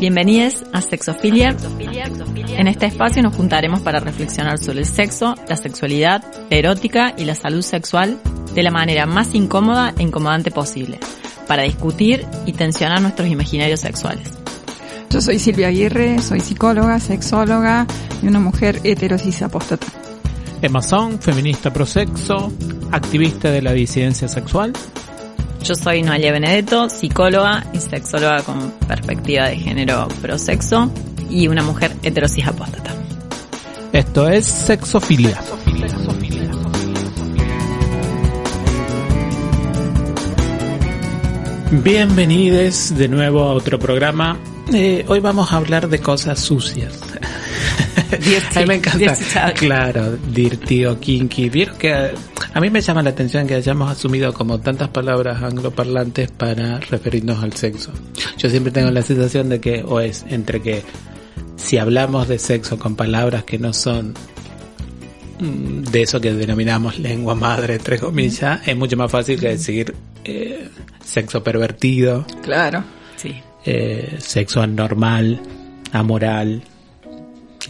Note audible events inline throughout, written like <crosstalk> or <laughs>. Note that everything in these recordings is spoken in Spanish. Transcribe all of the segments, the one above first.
Bienvenidos a Sexofilia. En este espacio nos juntaremos para reflexionar sobre el sexo, la sexualidad, la erótica y la salud sexual de la manera más incómoda e incomodante posible, para discutir y tensionar nuestros imaginarios sexuales. Yo soy Silvia Aguirre, soy psicóloga, sexóloga y una mujer heterosis apóstata. Emma Song, feminista prosexo, activista de la disidencia sexual. Yo soy Noelia Benedetto, psicóloga y sexóloga con perspectiva de género prosexo y una mujer heterosis apóstata. Esto es Sexofilia. Bienvenidos de nuevo a otro programa. Eh, hoy vamos a hablar de cosas sucias. <laughs> a mí me encanta. Claro, dirty o kinky. Vieron que a mí me llama la atención que hayamos asumido como tantas palabras angloparlantes para referirnos al sexo. Yo siempre tengo la sensación de que o es entre que si hablamos de sexo con palabras que no son mm, de eso que denominamos lengua madre, entre comillas, es mucho más fácil que decir eh, sexo pervertido. Claro. Sí. Eh, sexo anormal, amoral,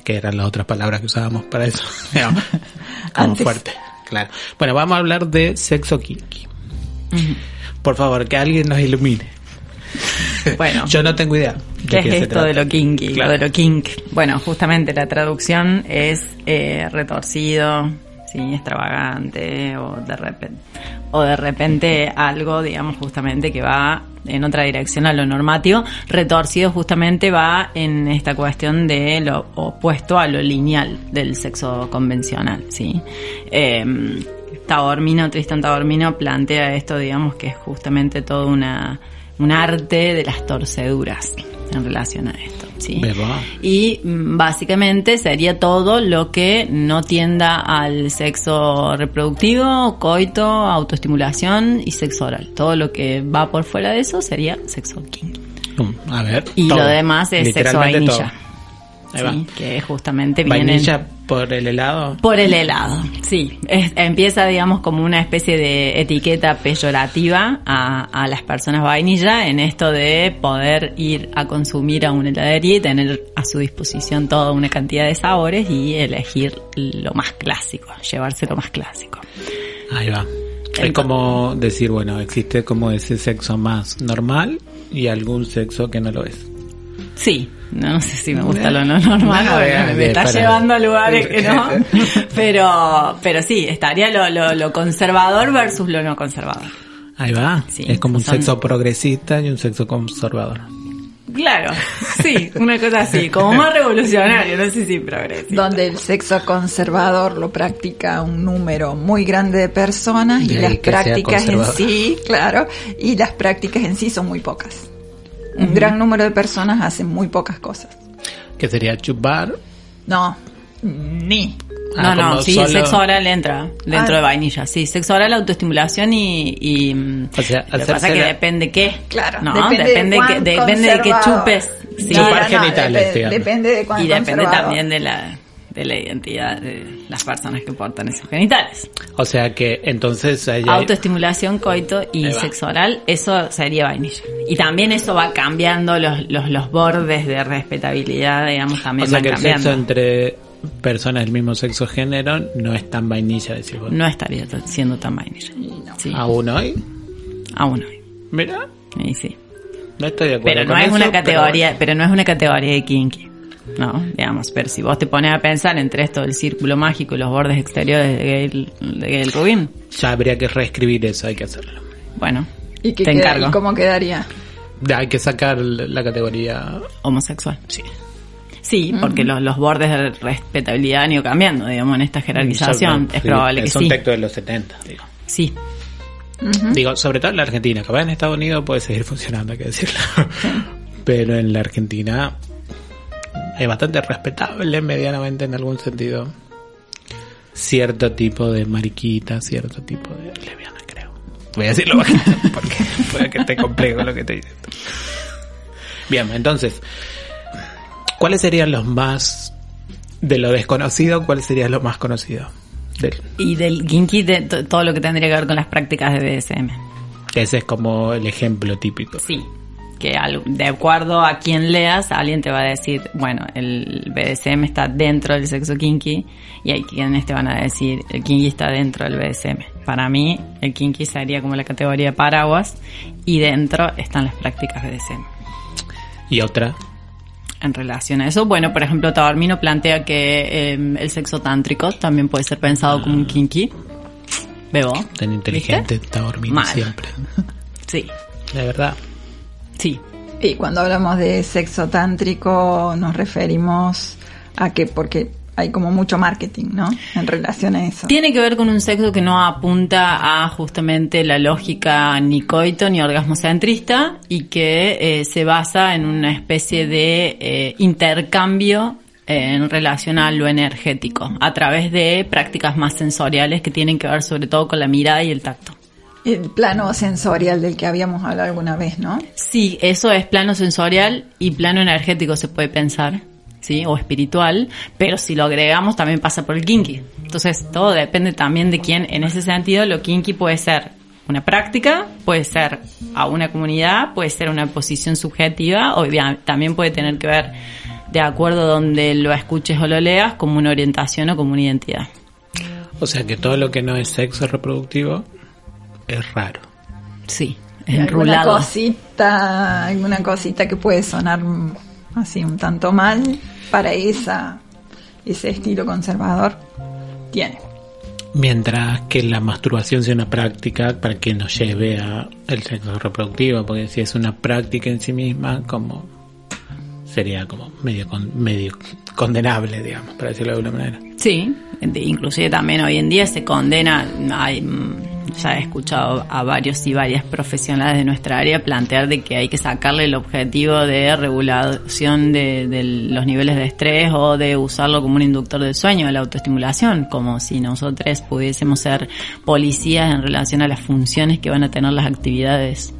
que eran las otras palabras que usábamos para eso. <laughs> Como fuerte, claro. Bueno, vamos a hablar de sexo kinky. Por favor, que alguien nos ilumine. Bueno, Yo no tengo idea. ¿qué es esto trata. de lo kinky? Claro. Lo de lo kink. Bueno, justamente la traducción es eh, retorcido, sí, extravagante o de repente o de repente algo, digamos, justamente que va en otra dirección a lo normativo. Retorcido justamente va en esta cuestión de lo opuesto a lo lineal del sexo convencional, sí. Eh, Taormino, Tristan Taormino plantea esto, digamos, que es justamente todo una, un arte de las torceduras en relación a esto, sí. ¿Verdad? Y mm, básicamente sería todo lo que no tienda al sexo reproductivo, coito, autoestimulación y sexo oral. Todo lo que va por fuera de eso sería sexo kinky. Mm, A ver. Y todo. lo demás es sexo vainilla. Ahí Sí, va. que justamente viene Vainilla por el helado. por el helado. Sí, Es- empieza digamos como una especie de etiqueta peyorativa a, a las personas vainilla en esto de poder ir a consumir a una heladería y tener a su disposición toda una cantidad de sabores y elegir lo más clásico, llevarse lo más clásico. Ahí va. Es como decir, bueno, existe como ese sexo más normal y algún sexo que no lo es. Sí, no sé si me gusta lo no normal, No, me está para- llevando a lugares que no, <laughs> pero, pero sí, estaría lo, lo, lo conservador versus lo no conservador. Ahí va. Sí, es como un son- sexo progresista y un sexo conservador. Claro, sí, una cosa así, como más revolucionario, no sé si progresivo. Donde el sexo conservador lo practica un número muy grande de personas y las prácticas en sí, claro, y las prácticas en sí son muy pocas. Un gran número de personas hacen muy pocas cosas. Que sería chupar. No, ni. Ah, No, no, sí, solo- sexo oral entra dentro Ah. de vainilla, sí, sexo oral, autoestimulación y... y mm, O sea, lo que pasa es que depende qué. Claro, no, depende, depende, de, que, depende de que chupes. Sí, Chupar no, no, genitales, digamos. Depende de y depende también de la, de la identidad de las personas que portan esos genitales. O sea que entonces hay- Autoestimulación, coito y sexo oral, eso sería vainilla. Y también eso va cambiando los, los, los bordes de respetabilidad, digamos, o también sea van que el cambiando. sexo entre personas del mismo sexo género no es tan vainilla, decís vos. No estaría siendo tan vainilla. Sí, Aún hoy. aún hoy. Mira, Y sí. no estoy de acuerdo Pero no con es eso, una pero categoría, pero no es una categoría de kinky. No, digamos, pero si vos te pones a pensar entre esto del círculo mágico y los bordes exteriores de Gail, de Gail Rubin, Ya habría que reescribir eso, hay que hacerlo. bueno, ¿Y, qué te queda- encargo. ¿Y cómo quedaría? Hay que sacar la categoría. Homosexual. Sí. Sí, porque los, los bordes de respetabilidad han ido cambiando, digamos, en esta jerarquización. Yo- es sí, probable que es un sí. texto de los 70, digo. Sí, Digo, sobre todo en la Argentina, capaz en Estados Unidos puede seguir funcionando, hay que decirlo. Pero en la Argentina es bastante respetable medianamente en algún sentido. Cierto tipo de mariquita, cierto tipo de lesbiana, creo. Voy a decirlo bajito <laughs> porque puede que esté complejo lo que estoy diciendo. Bien, entonces, ¿cuáles serían los más de lo desconocido? ¿Cuál sería lo más conocido? Del, y del kinky de to- todo lo que tendría que ver con las prácticas de BDSM. ese es como el ejemplo típico. Sí. Que de acuerdo a quien leas, alguien te va a decir, bueno, el BDSM está dentro del sexo kinky y hay quienes te van a decir, el kinky está dentro del BDSM. Para mí, el kinky sería como la categoría de paraguas y dentro están las prácticas BDSM. ¿Y otra? En relación a eso, bueno, por ejemplo, Tabarmino plantea que em, el sexo tántrico también puede ser pensado como un kinky. Bebo. Tan inteligente Tabarmino siempre. Sí. <laughs> De verdad. Sí. Y cuando hablamos de sexo tántrico nos referimos a que porque hay como mucho marketing, ¿no? En relación a eso. Tiene que ver con un sexo que no apunta a justamente la lógica ni coito ni orgasmo centrista y que eh, se basa en una especie de eh, intercambio eh, en relación a lo energético, a través de prácticas más sensoriales que tienen que ver sobre todo con la mirada y el tacto. El plano sensorial del que habíamos hablado alguna vez, ¿no? Sí, eso es plano sensorial y plano energético se puede pensar, ¿sí? O espiritual, pero si lo agregamos también pasa por el kinky. Entonces todo depende también de quién, en ese sentido, lo kinky puede ser una práctica, puede ser a una comunidad, puede ser una posición subjetiva, o también puede tener que ver, de acuerdo donde lo escuches o lo leas, como una orientación o como una identidad. O sea que todo lo que no es sexo reproductivo es raro. Sí, enrulado. Alguna cosita, alguna cosita que puede sonar así un tanto mal para esa ese estilo conservador tiene. Mientras que la masturbación sea una práctica para que nos lleve a el sexo reproductivo, porque si es una práctica en sí misma, como sería como medio medio condenable, digamos, para decirlo de alguna manera. Sí, inclusive también hoy en día se condena, hay ya he escuchado a varios y varias profesionales de nuestra área plantear de que hay que sacarle el objetivo de regulación de, los niveles de estrés o de usarlo como un inductor del sueño, de la autoestimulación, como si nosotros pudiésemos ser policías en relación a las funciones que van a tener las actividades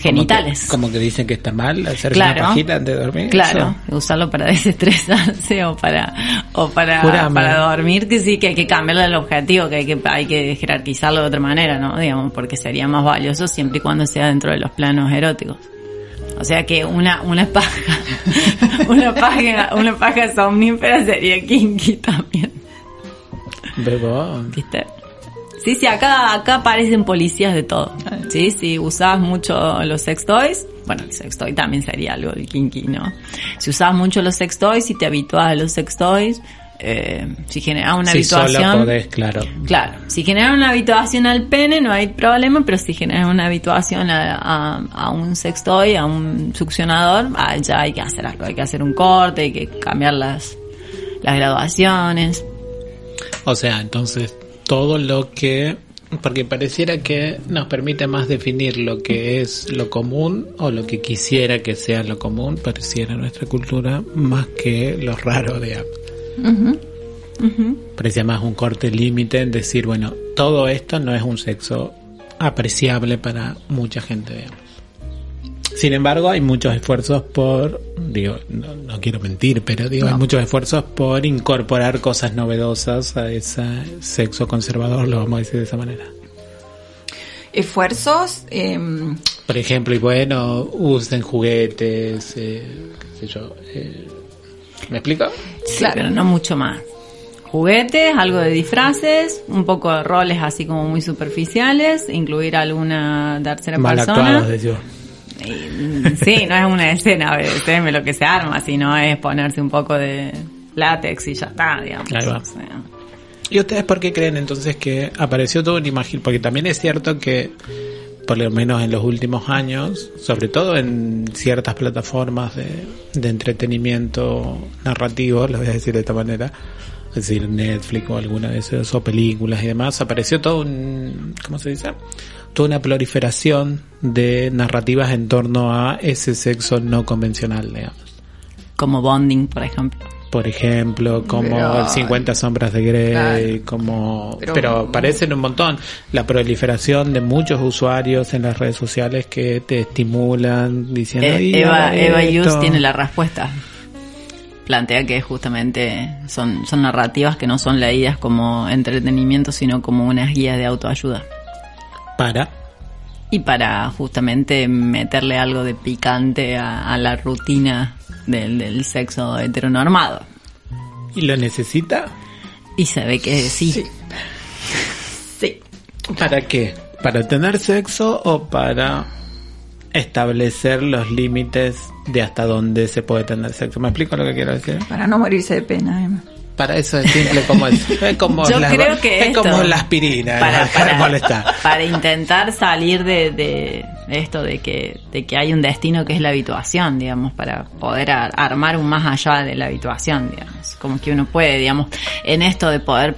genitales. Como que, dicen que está mal hacer una pajita antes de dormir. Claro, usarlo para <laughs> desestresarse o para o para, para dormir, que sí que hay que cambiarle el objetivo, que hay que hay que jerarquizarlo de otra manera, ¿no? Digamos, porque sería más valioso siempre y cuando sea dentro de los planos eróticos. O sea que una una paja <laughs> una paja una paja somnífera sería kinky también. Bebo. ¿Viste? Sí, sí, acá, acá aparecen policías de todo. Sí, si usabas mucho los sex toys, bueno, el sex toy también sería algo de kinky, ¿no? Si usabas mucho los sex toys y te habituabas a los sex toys, eh, si generaba una habituación. claro. Claro, si generaba una habituación al pene no hay problema, pero si generaba una habituación a, a, un sextoy, a un succionador, ah, ya hay que hacer algo, hay que hacer un corte, hay que cambiar las, las graduaciones. O sea, entonces todo lo que porque pareciera que nos permite más definir lo que es lo común o lo que quisiera que sea lo común, pareciera nuestra cultura, más que lo raro, de Uh Parecía más un corte límite en decir, bueno, todo esto no es un sexo apreciable para mucha gente, digamos. Sin embargo, hay muchos esfuerzos por, digo, no, quiero mentir, pero digo, hay muchos esfuerzos por incorporar cosas novedosas a ese sexo conservador, lo vamos a decir de esa manera. Esfuerzos. Em, por ejemplo, y bueno, usen juguetes, eh, qué sé yo. Eh, ¿Me explico? Sí, pero no mucho más juguetes, algo de disfraces, un poco de roles así como muy superficiales, incluir alguna tercera Mal persona. Actuados, sí, no es una escena de lo que se arma, sino es ponerse un poco de látex y ya está, digamos. ¿Y ustedes por qué creen entonces que apareció todo una imagen? Porque también es cierto que, por lo menos en los últimos años, sobre todo en ciertas plataformas de, de entretenimiento narrativo, lo voy a decir de esta manera, es decir, Netflix o alguna de esas, o películas y demás, apareció todo un, ¿cómo se dice? toda una proliferación de narrativas en torno a ese sexo no convencional, digamos. Como bonding, por ejemplo. Por ejemplo, como el 50 sombras de Grey, como... Pero, parecen un montón. La proliferación de muchos usuarios en las redes sociales que te estimulan diciendo... Eh, Eva, Eva Yus tiene la respuesta plantea que justamente son, son narrativas que no son leídas como entretenimiento, sino como unas guías de autoayuda para Y para justamente meterle algo de picante a, la rutina del, sexo heteronormado. ¿Y lo necesita? Y se ve que sí. Sí. sí. ¿Para qué? ¿Para tener sexo o para establecer los límites de hasta dónde se puede tener sexo? ¿Me explico lo que quiero decir? Para no morirse de pena, Emma. Para eso es simple como eso. <laughs> Es como, la, creo que es como la aspirina. Para, <laughs> para, intentar salir de, esto de que, de que hay un destino que es la habituación, digamos, para poder armar un más allá de la habituación, digamos. Como que uno puede, digamos, en esto de poder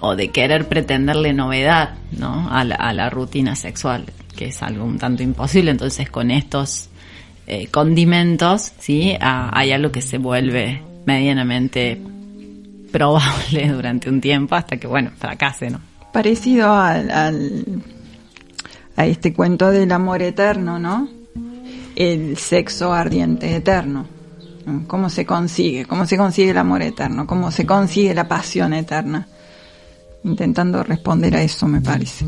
o de querer pretenderle novedad, ¿no? A la, a la rutina sexual, que es algo un tanto imposible. Entonces, con estos eh, condimentos, ¿sí? hay algo que se vuelve medianamente probable <laughs> durante un tiempo hasta que, bueno, fracase, ¿no? Parecido al, a este cuento del amor eterno, ¿no? El sexo ardiente eterno. ¿Cómo se consigue? ¿Cómo se consigue el amor eterno? ¿Cómo se consigue la pasión eterna? Intentando responder a eso, me parece.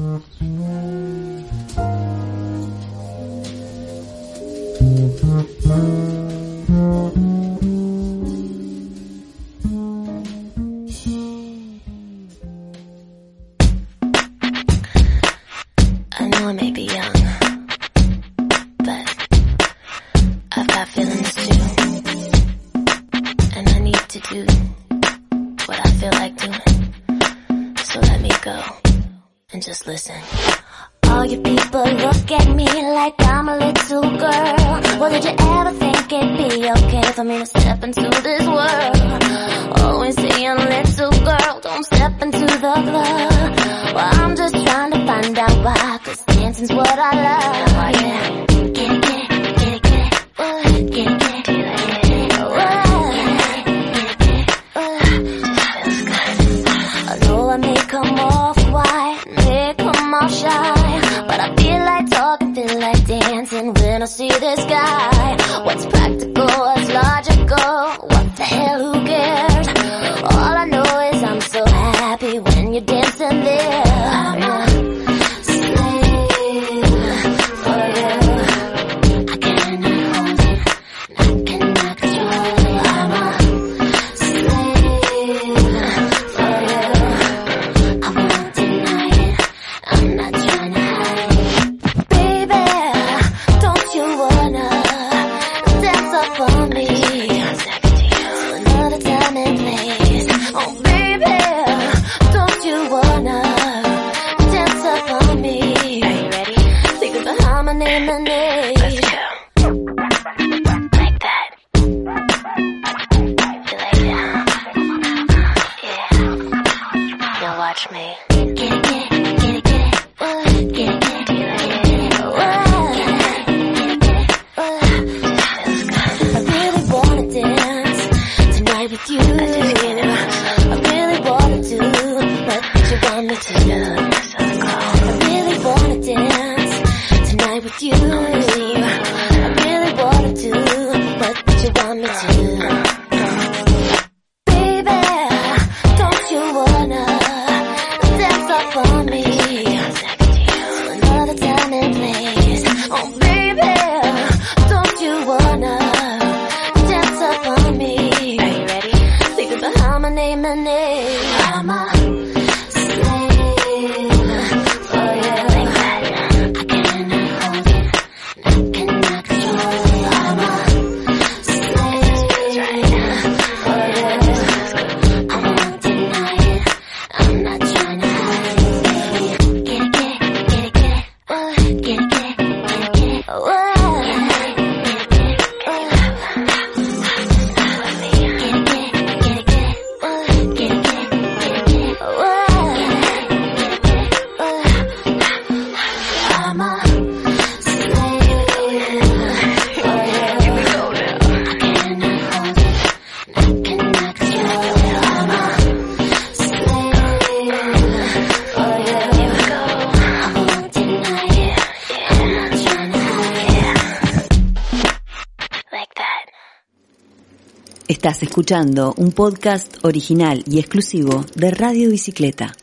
Estás escuchando un podcast original y exclusivo de Radio Bicicleta.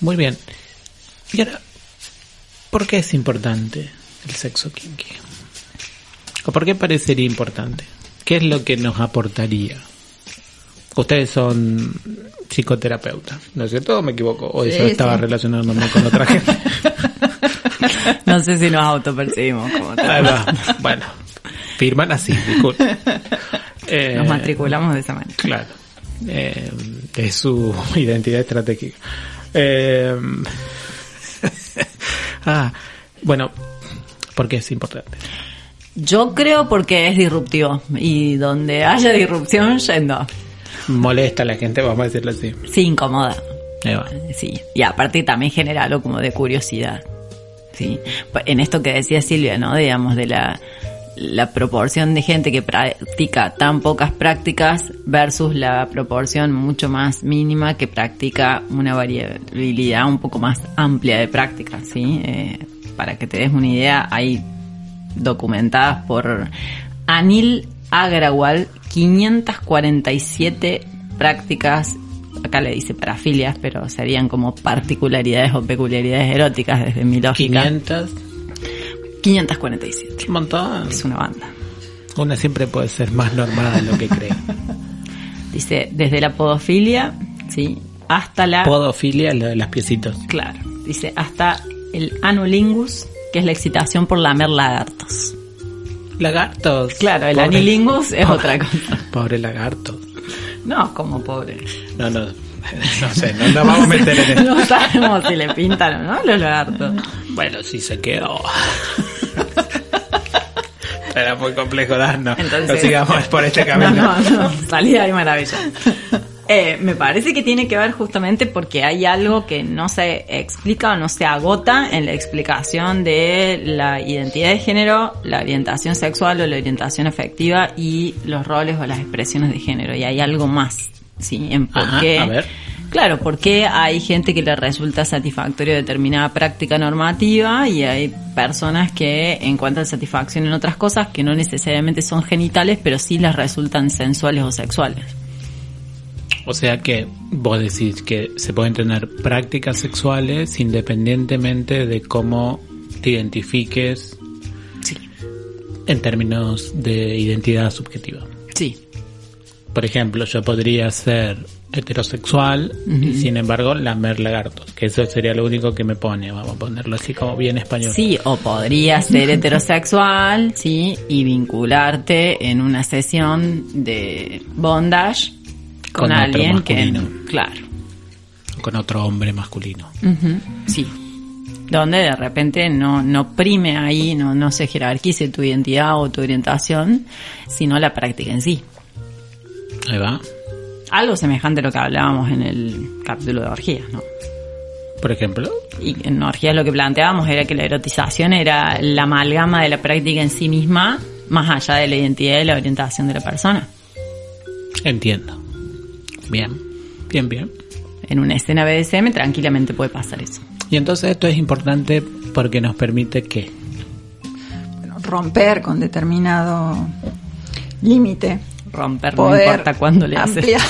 Muy bien. Y ahora, ¿por qué es importante el sexo kinky? ¿O por qué parecería importante? ¿Qué es lo que nos aportaría? Ustedes son psicoterapeutas, ¿no es cierto? ¿O me equivoco? ¿O yo estaba relacionándome con otra gente? <laughs> no sé si nos autopercibimos como tal. Bueno, firman así, disculpe. nos matriculamos de esa manera. Claro. Eh, es su <laughs> identidad estratégica. Eh, <laughs> ah, bueno, ¿por qué es importante? Yo creo porque es disruptivo y donde haya disrupción, yendo. Molesta a la gente, vamos a decirlo así. Sí, incomoda. Sí, y aparte también genera algo como de curiosidad. Sí, en esto que decía Silvia, ¿no? Digamos, de la la proporción de gente que practica tan pocas prácticas versus la proporción mucho más mínima que practica una variabilidad un poco más amplia de prácticas, ¿sí? Eh, para que te des una idea, hay documentadas por Anil Agrawal 547 prácticas acá le dice parafilias, pero serían como particularidades o peculiaridades eróticas desde mi lógica. 500 547. Un montón. Es una banda. Una siempre puede ser más normal de lo que cree. <laughs> Dice, desde la podofilia, ¿sí? Hasta la... Podofilia, lo de las piecitos. Claro. Dice, hasta el anulingus, que es la excitación por lamer lagartos. ¿Lagartos? Claro, el anilingus es otra cosa. Pobre lagarto. No, como pobre. No, no. No sé, no nos vamos a meter en <laughs> esto. No sabemos si le pintan o no los lagartos. Bueno, sí se quedó. Era muy complejo darnos. Entonces, no sigamos por este camino. No, no, no. Salida ahí maravilla. Eh, me parece que tiene que ver justamente porque hay algo que no se explica o no se agota en la explicación de la identidad de género, la orientación sexual o la orientación afectiva y los roles o las expresiones de género. Y hay algo más, ¿sí? En por qué. A ver. Claro, porque hay gente que le resulta satisfactorio determinada práctica normativa y hay personas que encuentran satisfacción en otras cosas que no necesariamente son genitales, pero sí les resultan sensuales o sexuales. O sea que vos decís que se pueden tener prácticas sexuales independientemente de cómo te identifiques sí. en términos de identidad subjetiva. Sí. Por ejemplo, yo podría ser heterosexual y sin embargo lamer lagartos, que eso sería lo único que me pone, vamos a ponerlo así como bien español. Sí, o podría ser heterosexual, sí, y vincularte en una sesión de bondage con, alguien que claro. Con otro hombre masculino. Sí. Donde de repente no no prime ahí no no se jerarquice tu identidad o tu orientación sino la práctica en sí. Ahí va. Algo semejante a lo que hablábamos en el capítulo de orgías no por ejemplo. Y en orgías lo que planteábamos era que la erotización era la amalgama de la práctica en sí misma más allá de la identidad y la orientación de la persona. Entiendo Bien, bien, bien. En una escena BDSM tranquilamente puede pasar eso. Y entonces esto es importante porque nos permite que romper con determinado límite. Romper no importa cuándo le ampliar, <laughs>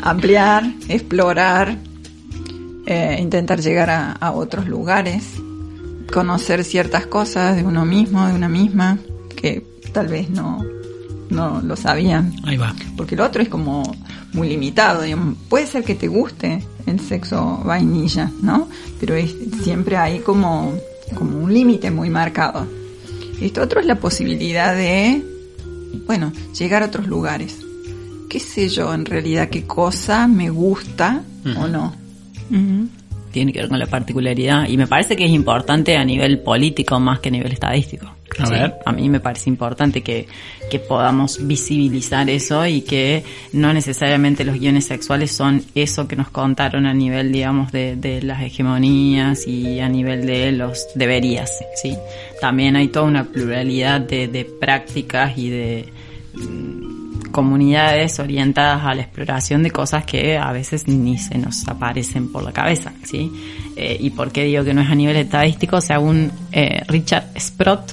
ampliar, explorar, eh, intentar llegar a otros lugares, conocer ciertas cosas de uno mismo, de una misma, que tal vez no, no lo sabían. Ahí va. Porque lo otro es como muy limitado. Puede ser que te guste el sexo vainilla, ¿no? Pero es, siempre hay como, como un límite muy marcado. Esto otro es la posibilidad de, bueno, llegar a otros lugares. ¿Qué sé yo en realidad qué cosa me gusta o no? Tiene que ver con la particularidad y me parece que es importante a nivel político más que a nivel estadístico. A, mí me parece importante que, podamos visibilizar eso y que no necesariamente los guiones sexuales son eso que nos contaron a nivel, digamos, de, las hegemonías y a nivel de los deberías, ¿sí? También hay toda una pluralidad de, prácticas y de mm, comunidades orientadas a la exploración de cosas que a veces ni se nos aparecen por la cabeza, ¿sí? Eh, ¿Y por qué digo que no es a nivel estadístico? Según eh, Richard Sprott,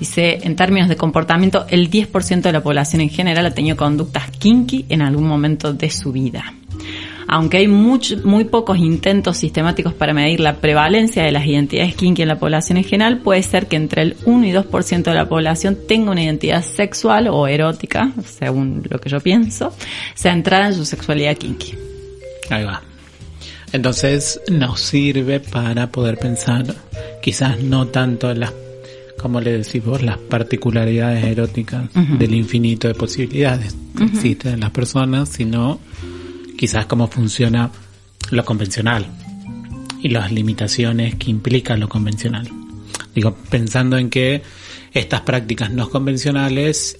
Dice, en términos de comportamiento, el 10% de la población en general ha tenido conductas kinky en algún momento de su vida. aunque hay muy pocos intentos sistemáticos para medir la prevalencia de las identidades kinky en la población en general, puede ser que entre el 1 y 2% de la población tenga una identidad sexual o erótica, según lo que yo pienso, centrada en su sexualidad kinky. Ahí va. Entonces nos sirve para poder pensar, quizás no tanto en las, como le decís vos, las particularidades eróticas del infinito de posibilidades que existen en las personas, sino quizás cómo funciona lo convencional y las limitaciones que implica lo convencional. Digo, pensando en que estas prácticas no convencionales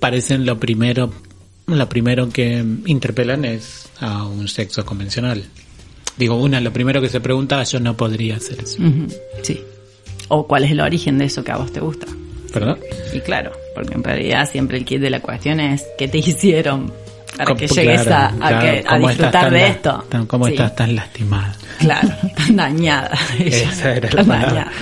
parecen lo primero, lo primero que interpelan es a un sexo convencional. Digo, una, lo primero que se pregunta, yo no podría hacer eso. Sí. O cuál es el origen de eso que a vos te gusta. ¿Perdón? Y claro, porque en realidad siempre el kit de la cuestión es qué te <laughs> hicieron para que llegues a, disfrutar de esto. ¿Cómo estás tan lastimada? Claro, <laughs> tan dañada. Esa era la dañada.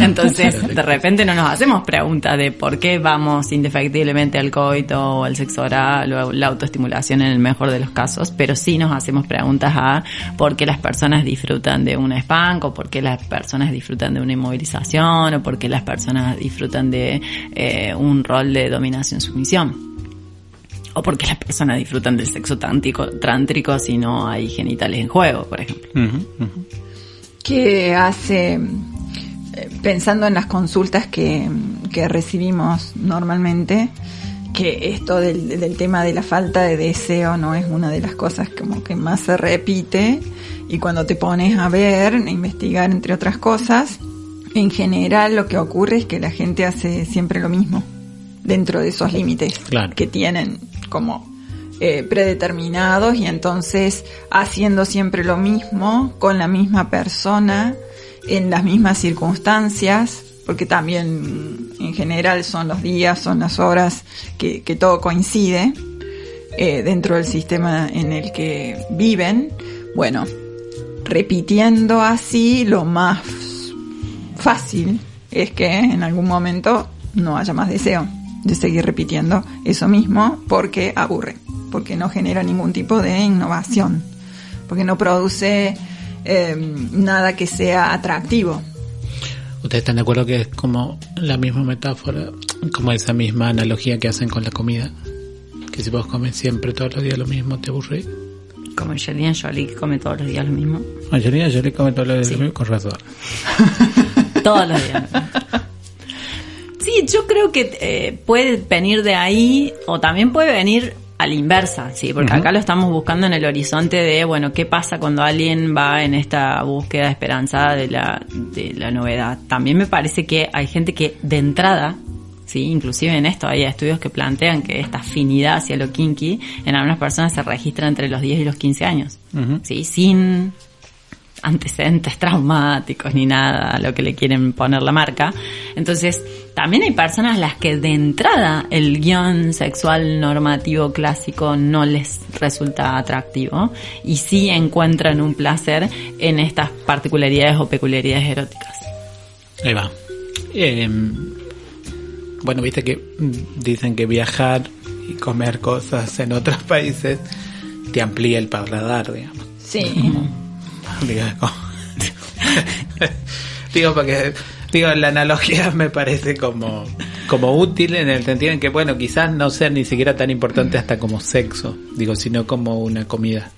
Entonces, de repente no nos hacemos preguntas de por qué vamos indefectiblemente al coito o al sexo oral o la autoestimulación en el mejor de los casos, pero sí nos hacemos preguntas a por qué las personas disfrutan de un spank o por qué las personas disfrutan de una inmovilización o por qué las personas disfrutan de eh, un rol de dominación-sumisión o porque las personas disfrutan del sexo trántrico, trántrico si no hay genitales en juego, por ejemplo. ¿Qué hace, eh, pensando en las consultas que, recibimos normalmente, que esto del, del, tema de la falta de deseo no es una de las cosas como que más se repite y cuando te pones a ver, a investigar entre otras cosas, en general lo que ocurre es que la gente hace siempre lo mismo dentro de esos límites que tienen como eh, predeterminados y entonces haciendo siempre lo mismo con la misma persona en las mismas circunstancias porque también en general son los días, son las horas que, todo coincide eh, dentro del sistema en el que viven. Bueno, repitiendo así, lo más fácil es que en algún momento no haya más deseo de seguir repitiendo eso mismo porque aburre, porque no genera ningún tipo de innovación, porque no produce em, nada que sea atractivo. ¿Ustedes están de acuerdo que es como la misma metáfora, como esa misma analogía que hacen con la comida? Que si vos comes siempre todos los días lo mismo, te aburre. Como Angelina Jolie que come todos los días lo mismo. Angelina Jolie come todos los días lo mismo, con razón. <laughs> todos los días. Sí, yo creo que eh, puede venir de ahí o también puede venir a la inversa, sí, porque acá lo estamos buscando en el horizonte de, bueno, ¿qué pasa cuando alguien va en esta búsqueda esperanzada de la, de la novedad? También me parece que hay gente que de entrada, sí, inclusive en esto hay estudios que plantean que esta afinidad hacia lo kinky en algunas personas se registra entre los 10 y los 15 años, sí, sin antecedentes traumáticos ni nada a lo que le quieren poner la marca. Entonces, también hay personas a las que de entrada el guion sexual normativo clásico no les resulta atractivo y sí encuentran un placer en estas particularidades o peculiaridades eróticas. Ahí va. Em, bueno, viste que dicen que viajar y comer cosas en otros países te amplía el paladar, digamos. Sí. <laughs> digo, porque digo, la analogía me parece como, como útil en el sentido en que, bueno, quizás no sea ni siquiera tan importante hasta como sexo, digo, sino como una comida.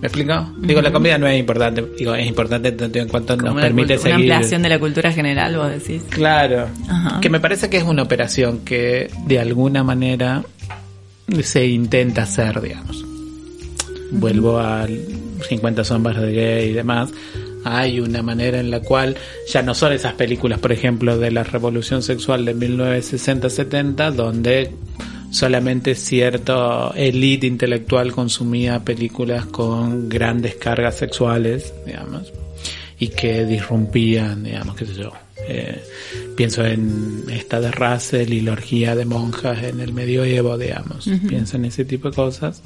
¿Me explico? Digo, la comida no es importante, digo, es importante tanto en cuanto nos permite seguir. Una ampliación de la cultura general, vos decís. Claro. Que me parece que es una operación que de alguna manera se intenta hacer, digamos. Vuelvo al 50 sombras de gay y demás, hay una manera en la cual ya no son esas películas, por ejemplo, de la revolución sexual de 1960-70, donde solamente cierto elite intelectual consumía películas con grandes cargas sexuales, digamos, y que disrumpían, digamos, qué sé yo. Eh, pienso en esta de Russell y la orgía de monjas en el medioevo, digamos. Pienso en ese tipo de cosas.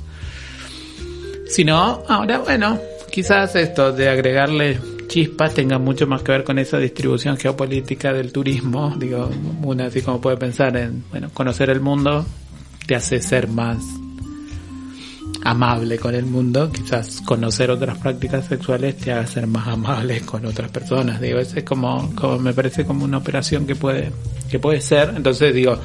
Si no, ahora, bueno, quizás esto de agregarle chispas tenga mucho más que ver con esa distribución geopolítica del turismo. Digo, una así como puede pensar en, bueno, conocer el mundo te hace ser más amable con el mundo, quizás conocer otras prácticas sexuales te haga ser más amable con otras personas. Digo, es como, como me parece como una operación que puede, que puede ser. Entonces digo,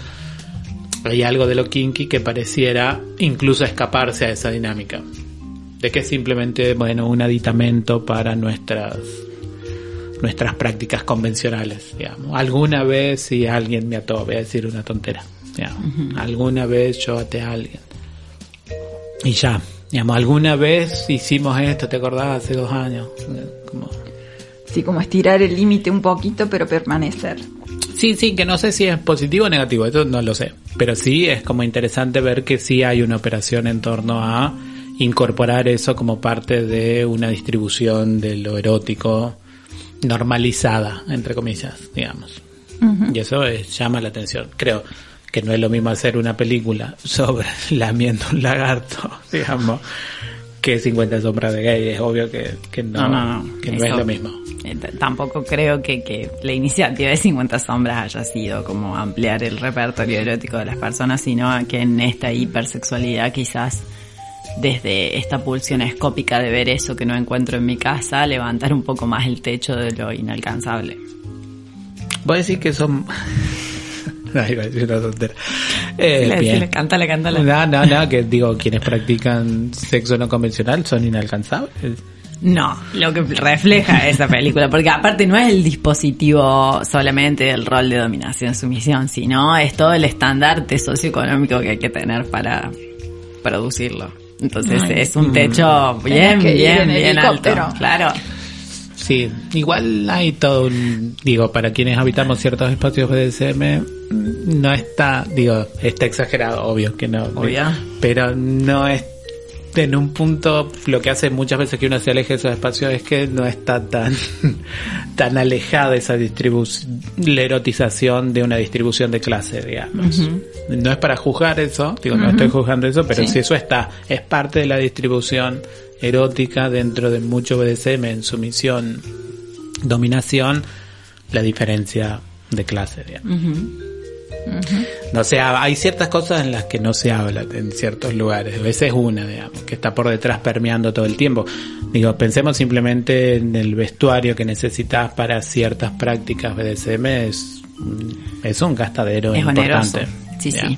hay algo de lo kinky que pareciera incluso escaparse a esa dinámica. De que es simplemente, bueno, un aditamento para nuestras nuestras prácticas convencionales, digamos. Alguna vez si alguien me ató, voy a decir una tontera, Alguna vez yo até a alguien. Y ya, digamos, alguna vez hicimos esto, ¿te acordás? Hace dos años. Como... Sí, como estirar el límite un poquito, pero permanecer. Sí, sí, que no sé si es positivo o negativo, eso no lo sé. Pero sí es como interesante ver que sí hay una operación en torno a incorporar eso como parte de una distribución de lo erótico normalizada, entre comillas, digamos. Y eso llama la atención. Creo que no es lo mismo hacer una película sobre <laughs> lamiendo un lagarto, <laughs> digamos, que 50 sombras de gay. Es obvio que, no, que no es lo mismo. Eh, tampoco creo que, que la iniciativa de 50 sombras haya sido como ampliar el repertorio erótico de las personas, sino que en esta hipersexualidad quizás desde esta pulsión escópica de ver eso que no encuentro en mi casa, levantar un poco más el techo de lo inalcanzable. Voy a decir que son... <laughs> no, iba a decir una tontera. Eh, cántale, cántale. No, no, no, que digo, quienes practican sexo no convencional son inalcanzables. No, lo que refleja esa película, porque aparte no es el dispositivo solamente del rol de dominación-sumisión, sino es todo el estandarte socioeconómico que hay que tener para producirlo. Entonces es un techo bien, bien, bien alto. Claro. Sí, igual hay todo un, digo, para quienes habitamos ciertos espacios BDSM, no está, digo, está exagerado, obvio que no, pero no es en un punto lo que hace muchas veces que uno se aleje de esos espacios es que no está tan <laughs> tan alejada esa distribución la erotización de una distribución de clase digamos. No es para juzgar eso digo no estoy juzgando eso pero si eso está es parte de la distribución erótica dentro de mucho BDSM en sumisión dominación la diferencia de clase digamos no sé, hay ciertas cosas en las que no se habla en ciertos lugares. A veces una, digamos, que está por detrás permeando todo el tiempo. Digo, pensemos simplemente en el vestuario que necesitas para ciertas prácticas BDSM. Es, es un gastadero importante. Sí, sí.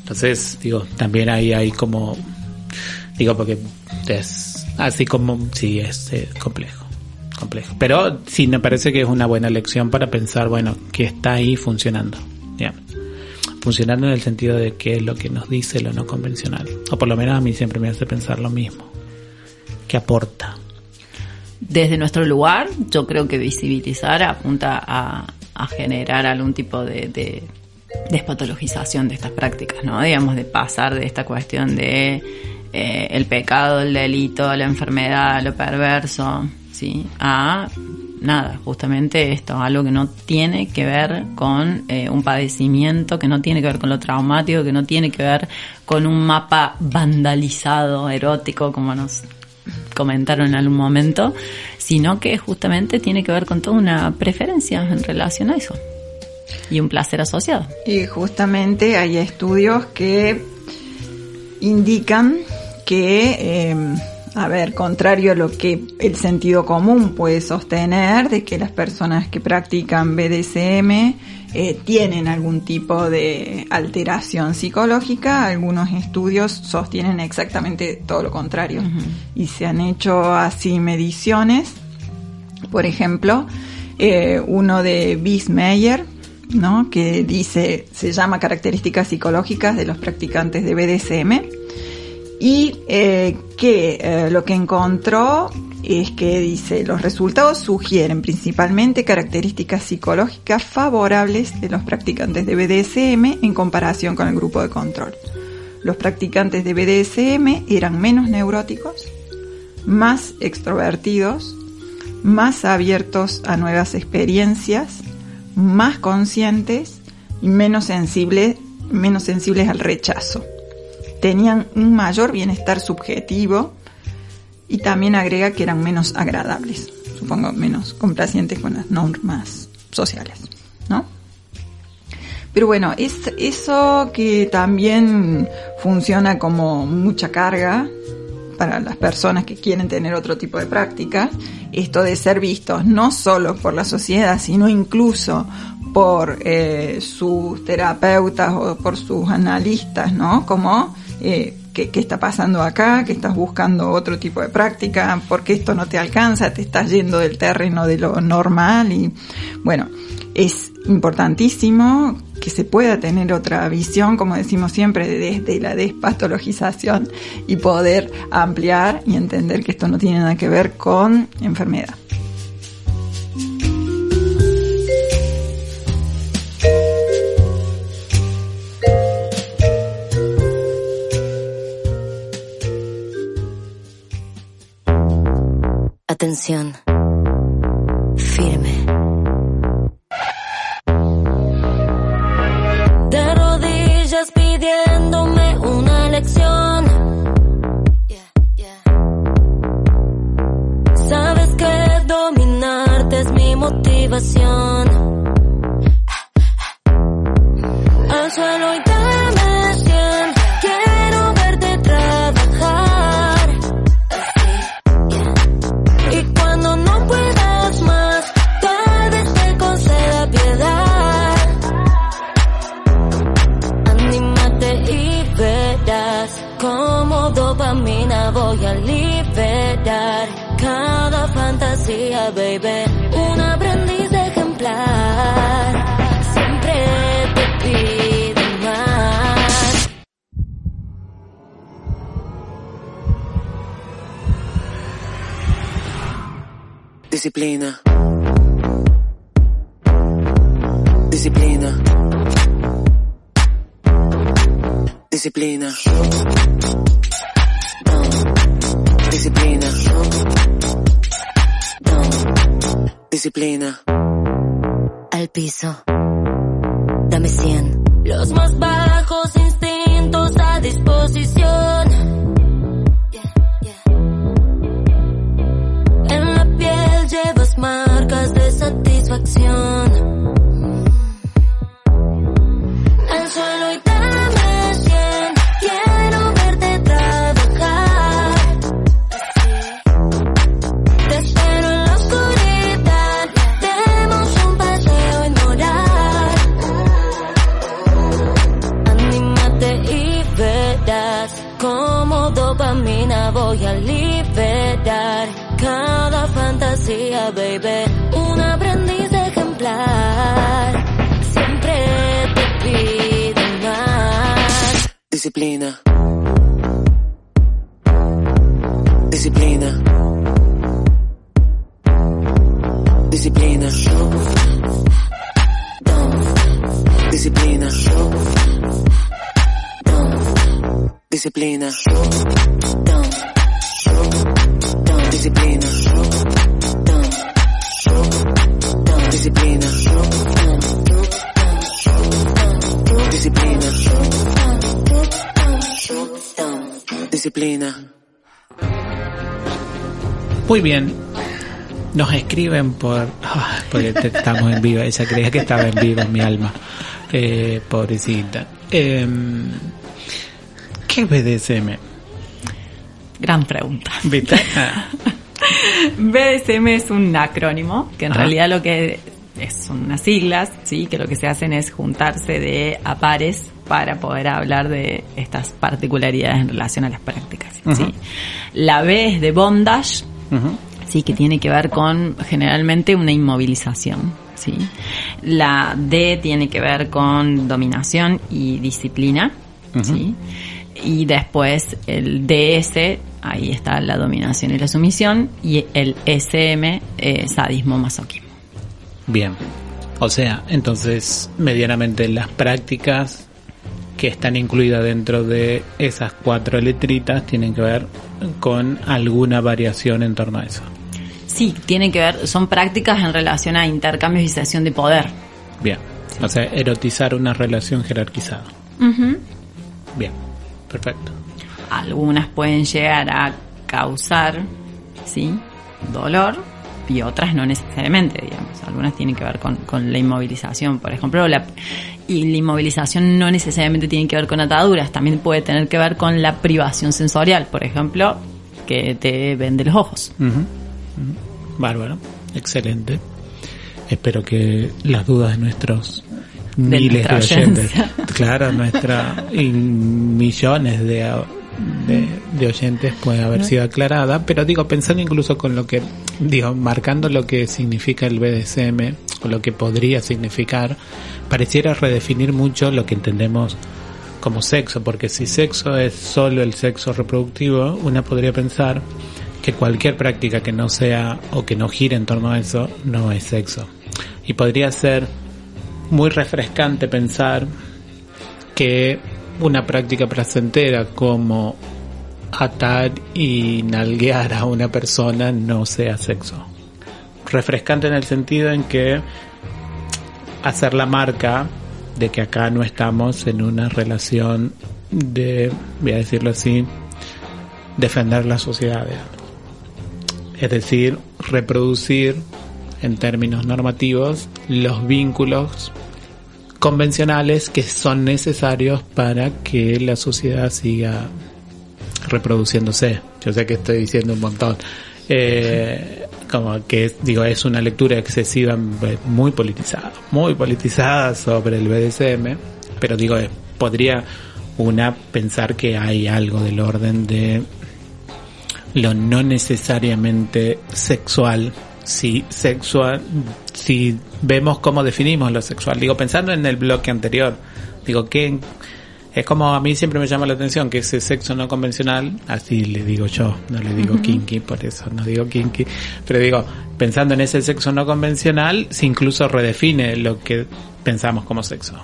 Entonces, digo, también ahí hay como, digo, porque es así como, sí, es eh, complejo complejo. Pero sí me parece que es una buena lección para pensar, bueno, que está ahí funcionando funcionando en el sentido de qué es lo que nos dice lo no convencional. O por lo menos a mí siempre me hace pensar lo mismo. ¿Qué aporta? Desde nuestro lugar, yo creo que visibilizar apunta a, generar algún tipo de, de despatologización de estas prácticas, ¿no? Digamos, de pasar de esta cuestión de eh, el pecado, el delito, la enfermedad, lo perverso, ¿sí? A nada, justamente esto, algo que no tiene que ver con eh, un padecimiento, que no tiene que ver con lo traumático, que no tiene que ver con un mapa vandalizado, erótico, como nos comentaron en algún momento, sino que justamente tiene que ver con toda una preferencia en relación a eso y un placer asociado. Y justamente hay estudios que indican que eh, a ver, contrario a lo que el sentido común puede sostener, de que las personas que practican BDSM eh, tienen algún tipo de alteración psicológica, algunos estudios sostienen exactamente todo lo contrario. Y se han hecho así mediciones, por ejemplo, eh, uno de Bismeyer, ¿no? que dice, se llama características psicológicas de los practicantes de BDSM y eh, que eh, lo que encontró es que dice, los resultados sugieren principalmente características psicológicas favorables de los practicantes de BDSM en comparación con el grupo de control. Los practicantes de BDSM eran menos neuróticos, más extrovertidos, más abiertos a nuevas experiencias, más conscientes y menos sensibles, menos sensibles al rechazo tenían un mayor bienestar subjetivo y también agrega que eran menos agradables, supongo menos complacientes con las normas sociales, ¿no? Pero bueno, es eso que también funciona como mucha carga para las personas que quieren tener otro tipo de prácticas, esto de ser vistos no solo por la sociedad, sino incluso por eh, sus terapeutas o por sus analistas, ¿no? Como eh, ¿qué, está pasando acá, que estás buscando otro tipo de práctica, porque esto no te alcanza, te estás yendo del terreno de lo normal y bueno, es importantísimo que se pueda tener otra visión, como decimos siempre, desde la despatologización y poder ampliar y entender que esto no tiene nada que ver con enfermedad. Atención. Firme. Muy bien. Nos escriben por... <laughs> Ah, porque estamos en vivo. Ella creía que estaba en vivo en mi alma. Eh, pobrecita. Em, ¿Qué es BDSM? Gran pregunta. Ah. <laughs> BDSM es un acrónimo, que en realidad lo que es, son unas siglas, ¿sí? que lo que se hacen es juntarse de a pares para poder hablar de estas particularidades en relación a las prácticas. ¿sí? La B es de bondage, sí, que tiene que ver con generalmente una inmovilización. ¿sí? La D tiene que ver con dominación y disciplina. ¿sí? Y después el DS ahí está la dominación y la sumisión, y el SM, eh, sadismo, masoquismo. Bien, o sea, entonces medianamente las prácticas que están incluidas dentro de esas cuatro letritas tienen que ver con alguna variación en torno a eso. Sí, tienen que ver, son prácticas en relación a intercambios y sesión de poder. Bien, o sea, erotizar una relación jerarquizada. Bien, perfecto algunas pueden llegar a causar, ¿sí? Dolor y otras no necesariamente, digamos. Algunas tienen que ver con, con la inmovilización, por ejemplo, la, y la inmovilización no necesariamente tiene que ver con ataduras, también puede tener que ver con la privación sensorial, por ejemplo, que te vende los ojos. Bárbaro, excelente. Espero que las dudas de nuestros miles de oyentes, <laughs> claro, nuestra y millones de, de, de oyentes puede haber sido aclarada, pero digo, pensando incluso con lo que, digo, marcando lo que significa el BDSM, o lo que podría significar, pareciera redefinir mucho lo que entendemos como sexo, porque si sexo es solo el sexo reproductivo, una podría pensar que cualquier práctica que no sea o que no gire en torno a eso no es sexo. Y podría ser muy refrescante pensar que una práctica placentera como atar y nalguear a una persona no sea sexo. Refrescante en el sentido en que hacer la marca de que acá no estamos en una relación de, voy a decirlo así, defender la sociedad. Es decir, reproducir en términos normativos los vínculos convencionales que son necesarios para que la sociedad siga reproduciéndose. Yo sé que estoy diciendo un montón. Eh, como que digo es una lectura excesiva muy politizada muy politizada sobre el BDSM pero digo eh, podría una pensar que hay algo del orden de lo no necesariamente sexual si sexual si vemos cómo definimos lo sexual digo pensando en el bloque anterior digo que es como a mí siempre me llama la atención que ese sexo no convencional, así le digo yo, no le digo kinky, por eso no digo kinky, pero digo, pensando en ese sexo no convencional, se incluso redefine lo que pensamos como sexo.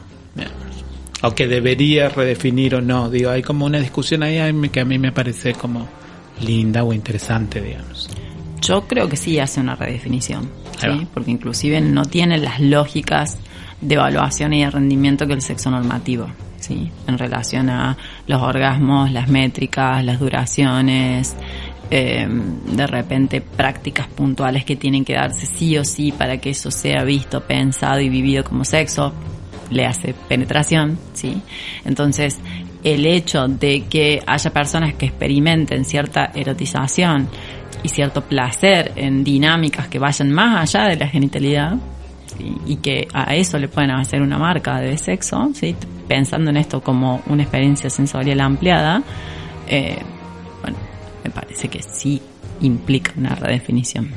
O que debería redefinir o no. Digo, hay como una discusión ahí que a mí me parece como linda o interesante, digamos. Yo creo que sí hace una redefinición, ¿sí? porque inclusive no tiene las lógicas de evaluación y de rendimiento que el sexo normativo. ¿Sí? en relación a los orgasmos, las métricas, las duraciones, eh, de repente prácticas puntuales que tienen que darse sí o sí para que eso sea visto, pensado y vivido como sexo, le hace penetración, ¿sí? Entonces, el hecho de que haya personas que experimenten cierta erotización y cierto placer en dinámicas que vayan más allá de la genitalidad, y que a eso le pueden hacer una marca de sexo, ¿sí? pensando en esto como una experiencia sensorial ampliada, eh, bueno, me parece que sí implica una redefinición.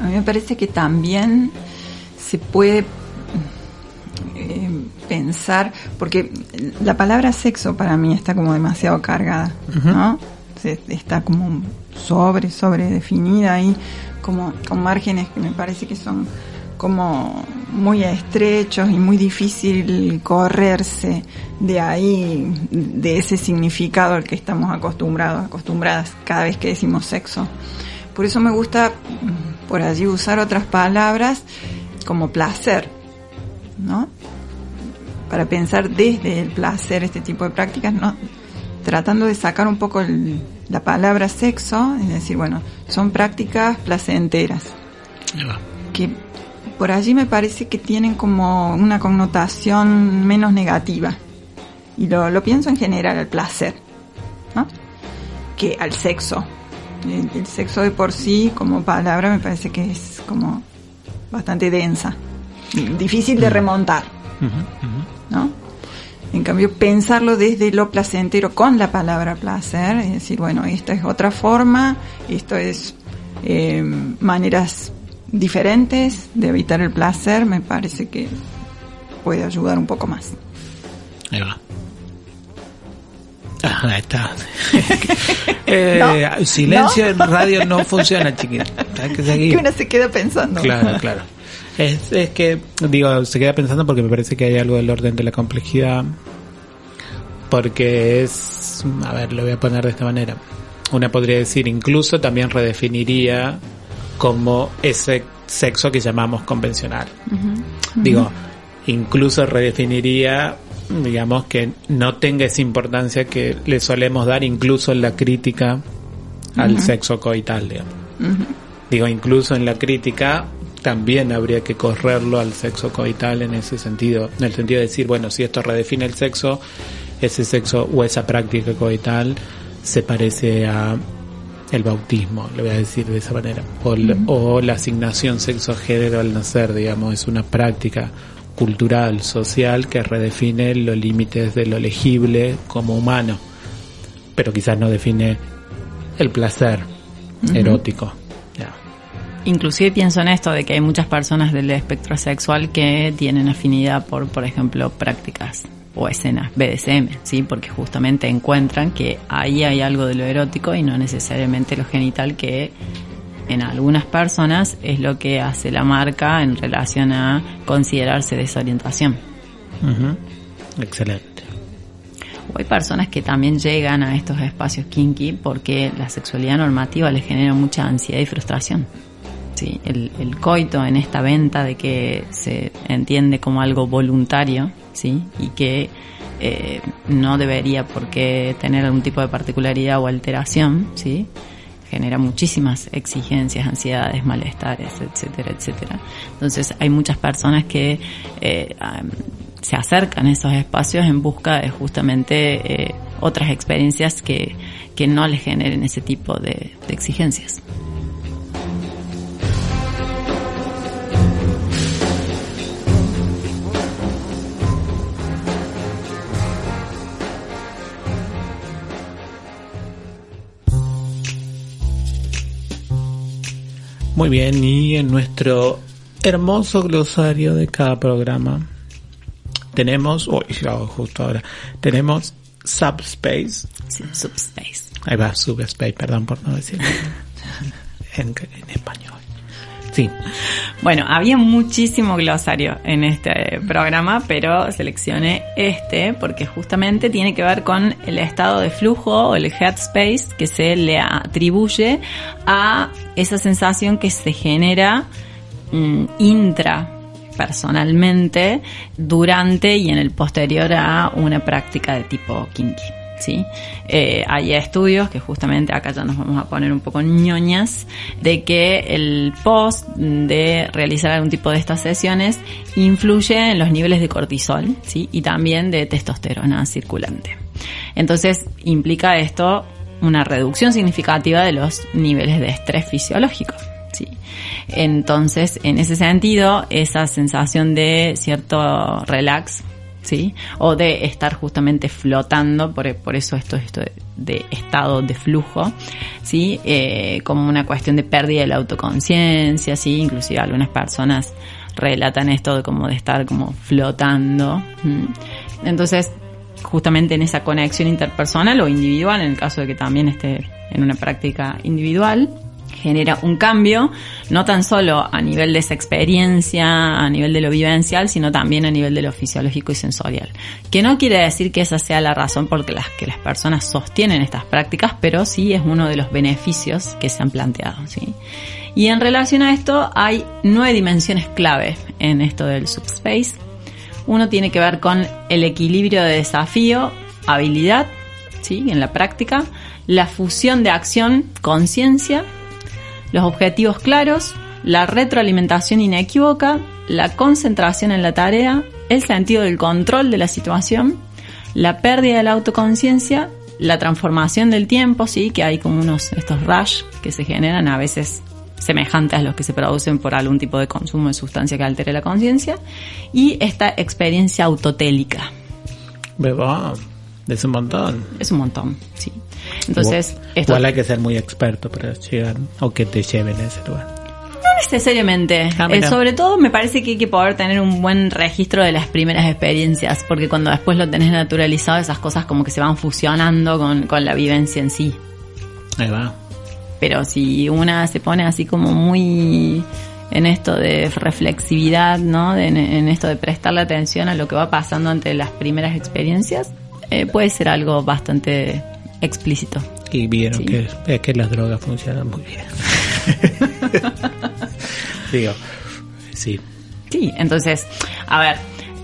A mí me parece que también se puede eh, pensar, porque la palabra sexo para mí está como demasiado cargada, ¿no? está como sobre, sobre definida ahí, como con márgenes que me parece que son como muy estrechos y muy difícil correrse de ahí, de ese significado al que estamos acostumbrados, acostumbradas cada vez que decimos sexo. Por eso me gusta mm, por allí usar otras palabras como placer, ¿no? Para pensar desde el placer este tipo de prácticas, ¿no? Tratando de sacar un poco la palabra sexo, es decir, bueno, son prácticas placenteras. Que por allí me parece que tienen como una connotación menos negativa. Y lo, lo pienso en general al placer, ¿no? Que al sexo. El, sexo de por sí como palabra me parece que es como bastante densa, difícil de remontar, ¿no? En cambio, pensarlo desde lo placentero con la palabra placer, es decir, bueno, esta es otra forma, esto es eh, maneras diferentes de evitar el placer, me parece que puede ayudar un poco más. Ahí va. Ah, ahí está. <laughs> eh, Silencio en radio no funciona, chiquita. Que. Que uno se queda pensando. Claro, claro. Es, es que, digo, se queda pensando porque me parece que hay algo del orden de la complejidad. Porque es, a ver, lo voy a poner de esta manera. Una podría decir, incluso también redefiniría como ese sexo que llamamos convencional. Digo, incluso redefiniría, digamos, que no tenga esa importancia que le solemos dar incluso en la crítica al sexo coital, digamos. Digo, incluso en la crítica también habría que correrlo al sexo coital en ese sentido, en el sentido de decir, bueno, si esto redefine el sexo, ese sexo o esa práctica coital se parece a el bautismo, le voy a decir de esa manera, o, o la asignación sexo-género al nacer, digamos, es una práctica cultural, social, que redefine los límites de lo legible como humano, pero quizás no define el placer erótico. Inclusive pienso en esto de que hay muchas personas del espectro sexual que tienen afinidad por, por ejemplo, prácticas o escenas BDSM, ¿sí? Porque justamente encuentran que ahí hay algo de lo erótico y no necesariamente lo genital que en algunas personas es lo que hace la marca en relación a considerarse desorientación. Excelente. O hay personas que también llegan a estos espacios kinky porque la sexualidad normativa les genera mucha ansiedad y frustración. Sí, el, el coito en esta venta de que se entiende como algo voluntario, sí, y que eh, no debería por qué tener algún tipo de particularidad o alteración, sí, genera muchísimas exigencias, ansiedades, malestares, etcétera, etcétera. Entonces hay muchas personas que eh, se acercan a esos espacios en busca de justamente eh, otras experiencias que, que no les generen ese tipo de exigencias. Bien, y en nuestro hermoso glosario de cada programa tenemos, uy, justo ahora, tenemos Subspace. Sí, subspace. Ahí va, Subspace, perdón por no decirlo <laughs> en, en español. Sí. Bueno, había muchísimo glosario en este programa, pero seleccioné este porque justamente tiene que ver con el estado de flujo o el headspace que se le atribuye a esa sensación que se genera mm, intra personalmente durante y en el posterior a una práctica de tipo kinky. ¿Sí? Eh, hay estudios que justamente acá ya nos vamos a poner un poco ñoñas de que el post de realizar algún tipo de estas sesiones influye en los niveles de cortisol ¿sí? y también de testosterona circulante. Entonces implica esto una reducción significativa de los niveles de estrés fisiológico. Sí. Entonces, en ese sentido, esa sensación de cierto relax O de estar justamente flotando, por, por eso esto, esto de, estado de flujo, ¿sí? Eh, como una cuestión de pérdida de la autoconciencia, ¿sí? Inclusive algunas personas relatan esto de como de estar como flotando. Entonces, justamente en esa conexión interpersonal o individual, en el caso de que también esté en una práctica individual, genera un cambio, no tan solo a nivel de esa experiencia, a nivel de lo vivencial, sino también a nivel de lo fisiológico y sensorial. Que no quiere decir que esa sea la razón por la que las personas sostienen estas prácticas, pero sí es uno de los beneficios que se han planteado. ¿sí? Y en relación a esto hay nueve dimensiones clave en esto del subspace. Uno tiene que ver con el equilibrio de desafío, habilidad, ¿sí? en la práctica, la fusión de acción, conciencia los objetivos claros, la retroalimentación inequívoca, la concentración en la tarea, el sentido del control de la situación, la pérdida de la autoconciencia, la transformación del tiempo, sí, que hay como unos estos rush que se generan a veces semejantes a los que se producen por algún tipo de consumo de sustancia que altere la conciencia, y esta experiencia autotélica. Beba, es un montón. Es un montón, sí. Entonces, igual, hay que ser muy experto para llegar o que te lleven a ese lugar. No necesariamente. Ah, eh, sobre todo me parece que hay que poder tener un buen registro de las primeras experiencias, porque cuando después lo tenés naturalizado, esas cosas como que se van fusionando con, con la vivencia en sí. Ahí va. Pero si una se pone así como muy en esto de reflexividad, ¿no? en, esto de prestarle atención a lo que va pasando ante las primeras experiencias, eh, puede ser algo bastante explícito. Y vieron que, que las drogas funcionan muy bien. <laughs> Digo, sí. Sí, entonces, a ver,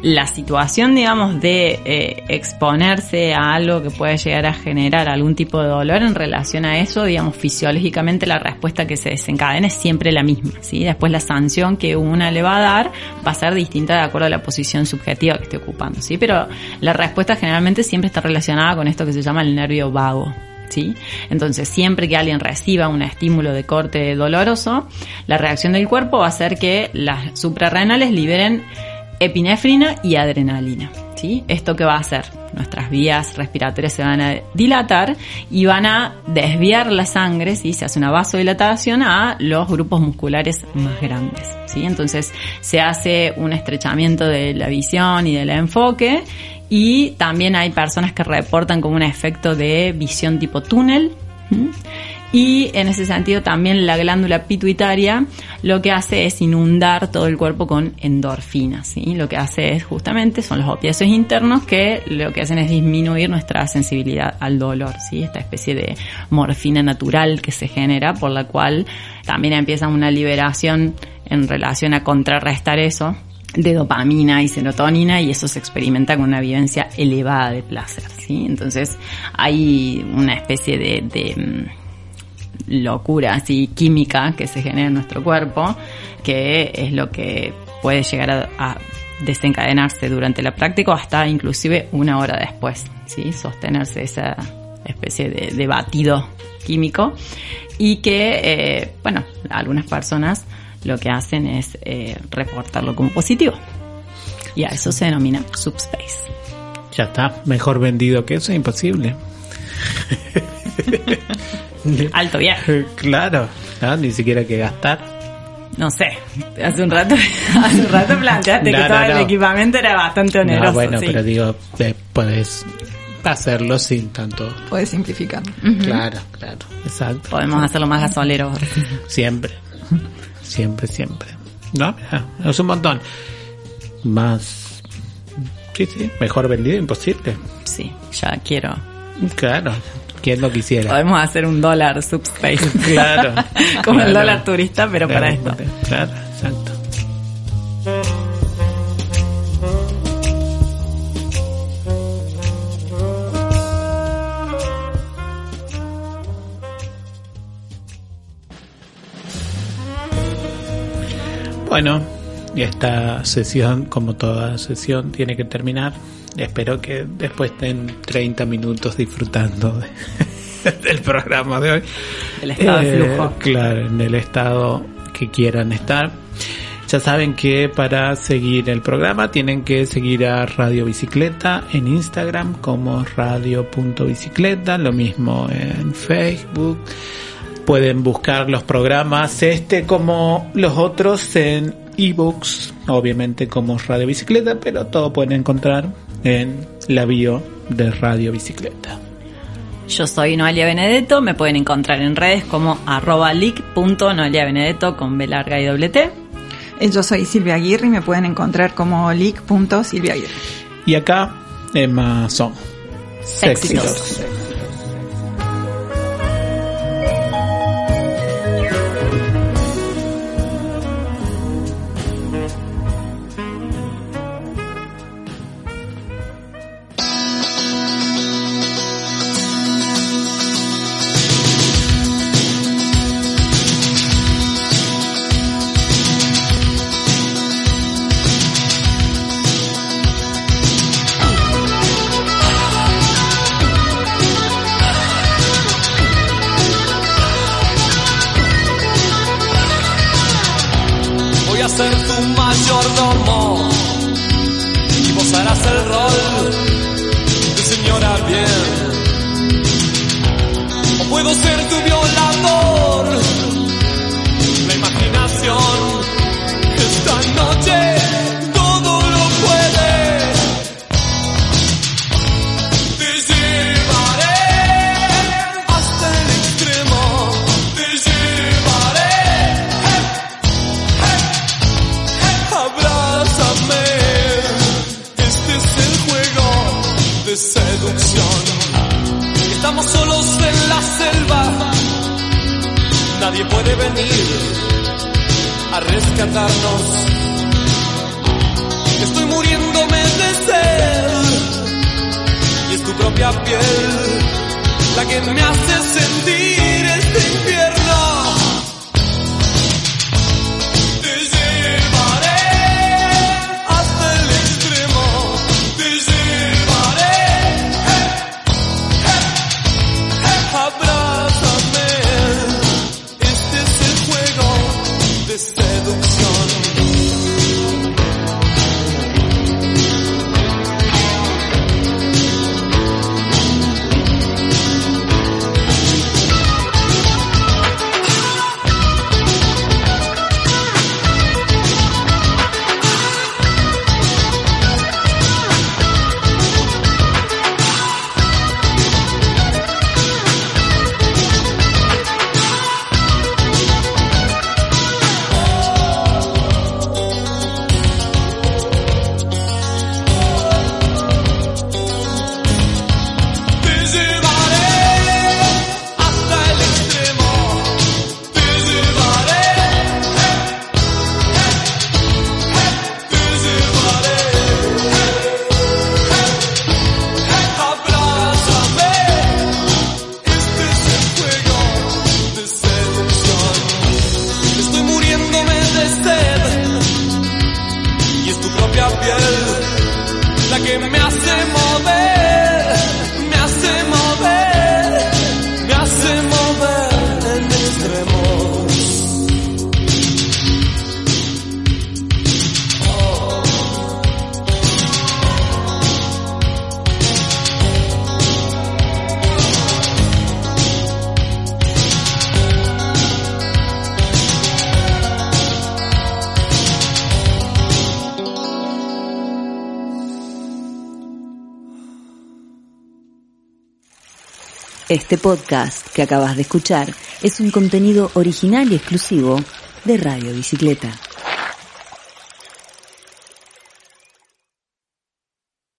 la situación, digamos, de eh, exponerse a algo que puede llegar a generar algún tipo de dolor en relación a eso, digamos, fisiológicamente la respuesta que se desencadena es siempre la misma, ¿sí? Después la sanción que una le va a dar va a ser distinta de acuerdo a la posición subjetiva que esté ocupando, ¿sí? Pero la respuesta generalmente siempre está relacionada con esto que se llama el nervio vago, ¿Sí? Entonces, siempre que alguien reciba un estímulo de corte doloroso, la reacción del cuerpo va a ser que las suprarrenales liberen epinefrina y adrenalina. ¿sí? ¿Esto qué va a hacer? Nuestras vías respiratorias se van a dilatar y van a desviar la sangre, ¿sí? se hace una vasodilatación a los grupos musculares más grandes. ¿sí? Entonces se hace un estrechamiento de la visión y del enfoque y también hay personas que reportan como un efecto de visión tipo túnel. Y en ese sentido también la glándula pituitaria lo que hace es inundar todo el cuerpo con endorfinas. ¿sí? Lo que hace es justamente, son los opiáceos internos que lo que hacen es disminuir nuestra sensibilidad al dolor. ¿sí? Esta especie de morfina natural que se genera por la cual también empieza una liberación en relación a contrarrestar eso de dopamina y serotonina y eso se experimenta con una vivencia elevada de placer, ¿sí? Entonces hay una especie de, mm, locura así química que se genera en nuestro cuerpo, que es lo que puede llegar a, desencadenarse durante la práctica o hasta inclusive una hora después, ¿sí? sostenerse esa especie de, batido químico y que, eh, bueno, algunas personas lo que hacen es eh, reportarlo como positivo y a eso se denomina subspace. Ya está, mejor vendido que eso, imposible. <laughs> <laughs> Alto viaje. Claro, ni siquiera que gastar. No sé, hace un rato, <laughs> hace un rato planteaste que todo el equipamiento era bastante oneroso. bueno, pero digo, puedes hacerlo sin tanto. Puedes simplificar. Claro, claro, exacto. Podemos hacerlo más gasolero. <laughs> Siempre, siempre, siempre. No, es un montón. Más, sí, sí, mejor vendido imposible. Sí, ya quiero. Claro, ¿Quién lo quisiera? Podemos hacer un dólar subspace. <laughs> Claro. <laughs> Como el dólar turista, pero para esto. Claro, exacto. Bueno, esta sesión, como toda sesión, tiene que terminar. Espero que después estén 30 minutos disfrutando <laughs> del programa de hoy. El estado de eh, flujo. Claro, en el estado que quieran estar. Ya saben que para seguir el programa tienen que seguir a Radio Bicicleta en Instagram como radio.bicicleta, lo mismo en Facebook. Pueden buscar los programas este como los otros en ebooks, obviamente como Radio Bicicleta, pero todo pueden encontrar en la bio de Radio Bicicleta. Yo soy Noelia Benedetto, me pueden encontrar en redes como arroba leak.noeliabenedetto con B larga y doble T. Eh, yo soy Silvia Aguirre y me pueden encontrar como leak.silviaaguirre. Y acá, Emma Son. Éxitos. Este podcast que acabas de escuchar es un contenido original y exclusivo de Radio Bicicleta.